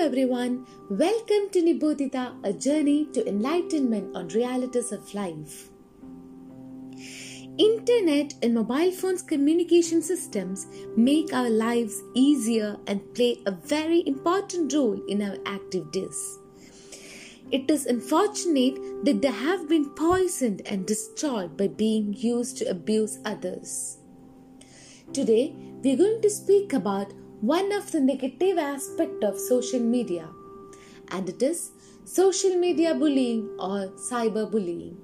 everyone. Welcome to Nibodhita, a journey to enlightenment on realities of life. Internet and mobile phones communication systems make our lives easier and play a very important role in our active days. It is unfortunate that they have been poisoned and destroyed by being used to abuse others. Today, we are going to speak about one of the negative aspect of social media and it is social media bullying or cyberbullying.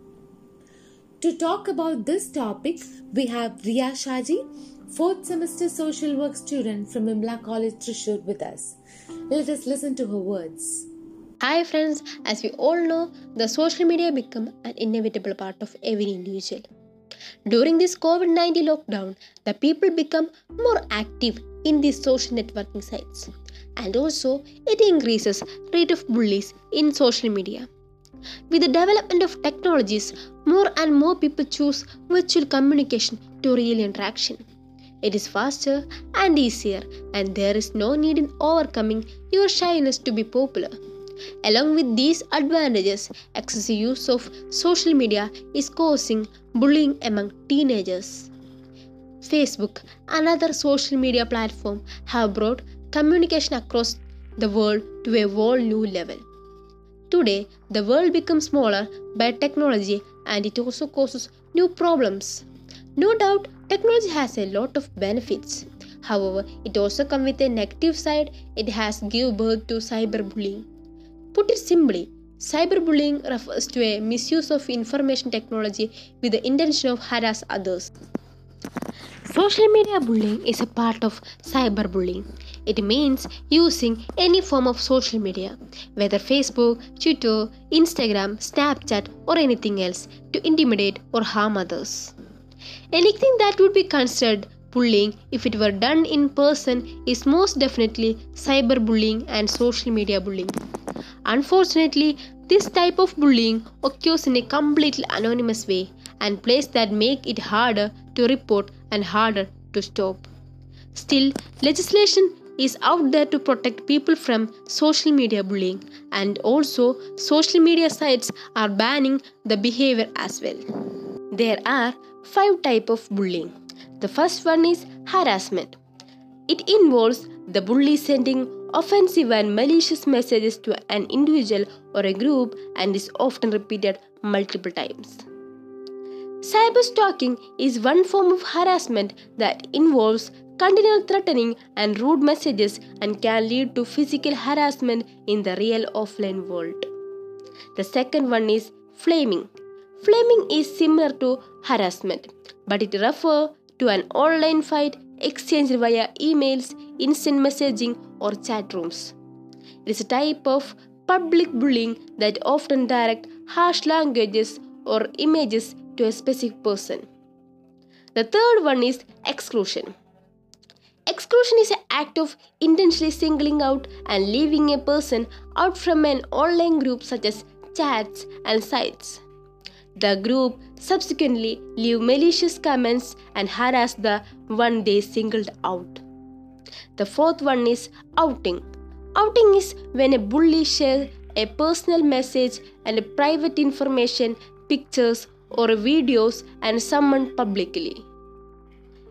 To talk about this topic, we have Riya Shaji, fourth semester social work student from Vimala College Thrissur with us. Let us listen to her words. Hi friends, as we all know, the social media become an inevitable part of every individual. During this COVID-19 lockdown, the people become more active in these social networking sites and also it increases rate of bullies in social media. With the development of technologies, more and more people choose virtual communication to real interaction. It is faster and easier, and there is no need in overcoming your shyness to be popular. Along with these advantages, excessive use of social media is causing bullying among teenagers. Facebook and other social media platforms have brought communication across the world to a whole new level. Today, the world becomes smaller by technology and it also causes new problems. No doubt, technology has a lot of benefits. However, it also comes with a negative side. It has give birth to cyberbullying. Put it simply, cyberbullying refers to a misuse of information technology with the intention of harass others. Social media bullying is a part of cyberbullying. It means using any form of social media, whether Facebook, Twitter, Instagram, Snapchat, or anything else, to intimidate or harm others. Anything that would be considered bullying if it were done in person is most definitely cyberbullying and social media bullying. Unfortunately, this type of bullying occurs in a completely anonymous way and plays that make it harder to report and harder to stop. Still, legislation is out there to protect people from social media bullying and also social media sites are banning the behavior as well. There are five type of bullying. The first one is harassment. It involves the bully sending offensive and malicious messages to an individual or a group and is often repeated multiple times. Cyberstalking is one form of harassment that involves continual threatening and rude messages and can lead to physical harassment in the real offline world. The second one is flaming. Flaming is similar to harassment, but it refers to an online fight exchanged via emails, instant messaging, or chat rooms. It is a type of public bullying that often direct harsh languages or images to a specific person. The third one is exclusion. Exclusion is an act of intentionally singling out and leaving a person out from an online group such as chats and sites. The group subsequently leave malicious comments and harass the one they singled out. The fourth one is outing. Outing is when a bully shares a personal message and private information, pictures, or videos and someone publicly.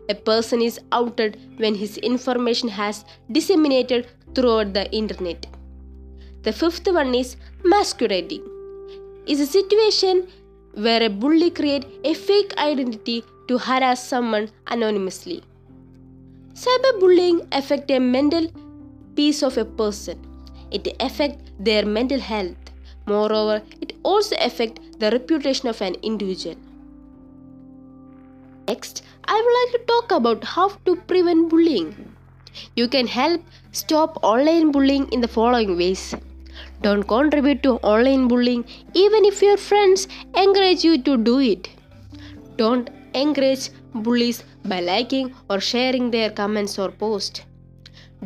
A person is outed when his information has disseminated throughout the internet. The fifth one is masquerading. Is a situation where a bully creates a fake identity to harass someone anonymously. Cyberbullying affects a mental peace of a person. It affects their mental health. Moreover, it also affects the reputation of an individual. Next, I would like to talk about how to prevent bullying. You can help stop online bullying in the following ways. Don't contribute to online bullying even if your friends encourage you to do it. Don't encourage bullies by liking or sharing their comments or posts.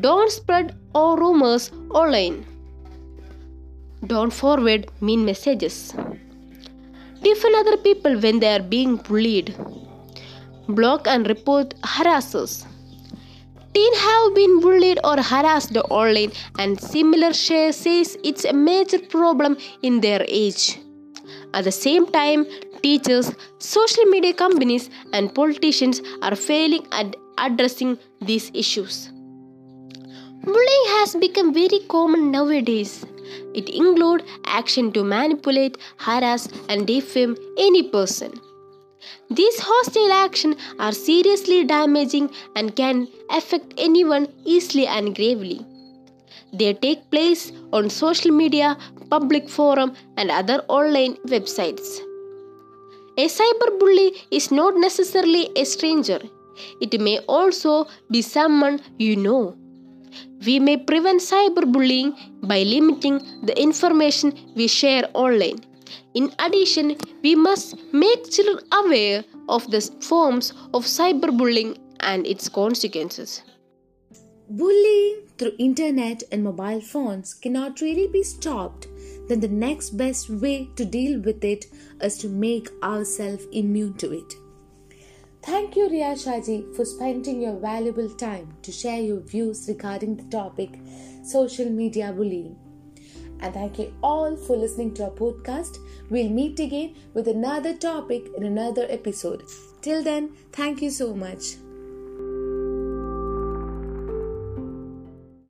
Don't spread all rumors online. Don't forward mean messages. Defend other people when they are being bullied. Block and report harassers. Teens have been bullied or harassed online, and similar share says it's a major problem in their age. At the same time, teachers, social media companies, and politicians are failing at addressing these issues. Bullying has become very common nowadays. It includes action to manipulate, harass, and defame any person. These hostile actions are seriously damaging and can affect anyone easily and gravely. They take place on social media, public forum, and other online websites. A cyberbully is not necessarily a stranger. It may also be someone you know. We may prevent cyberbullying by limiting the information we share online. In addition, we must make children aware of the forms of cyberbullying and its consequences. Bullying through internet and mobile phones cannot really be stopped, then the next best way to deal with it is to make ourselves immune to it. Thank you, Ria Shaji, for spending your valuable time to share your views regarding the topic social media bullying. And thank you all for listening to our podcast. We'll meet again with another topic in another episode. Till then, thank you so much.